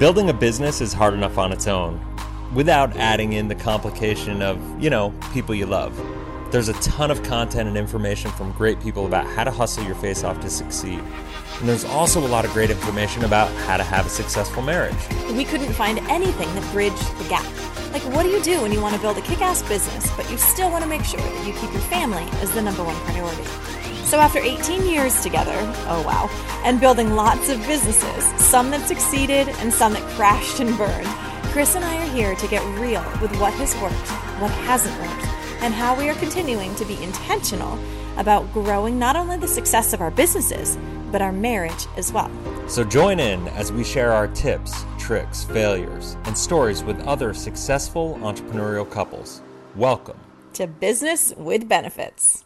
Building a business is hard enough on its own without adding in the complication of, you know, people you love. There's a ton of content and information from great people about how to hustle your face off to succeed. And there's also a lot of great information about how to have a successful marriage. We couldn't find anything that bridged the gap. Like, what do you do when you want to build a kick ass business, but you still want to make sure that you keep your family as the number one priority? So, after 18 years together, oh wow, and building lots of businesses, some that succeeded and some that crashed and burned, Chris and I are here to get real with what has worked, what hasn't worked, and how we are continuing to be intentional about growing not only the success of our businesses, but our marriage as well. So join in as we share our tips, tricks, failures, and stories with other successful entrepreneurial couples. Welcome to Business with Benefits.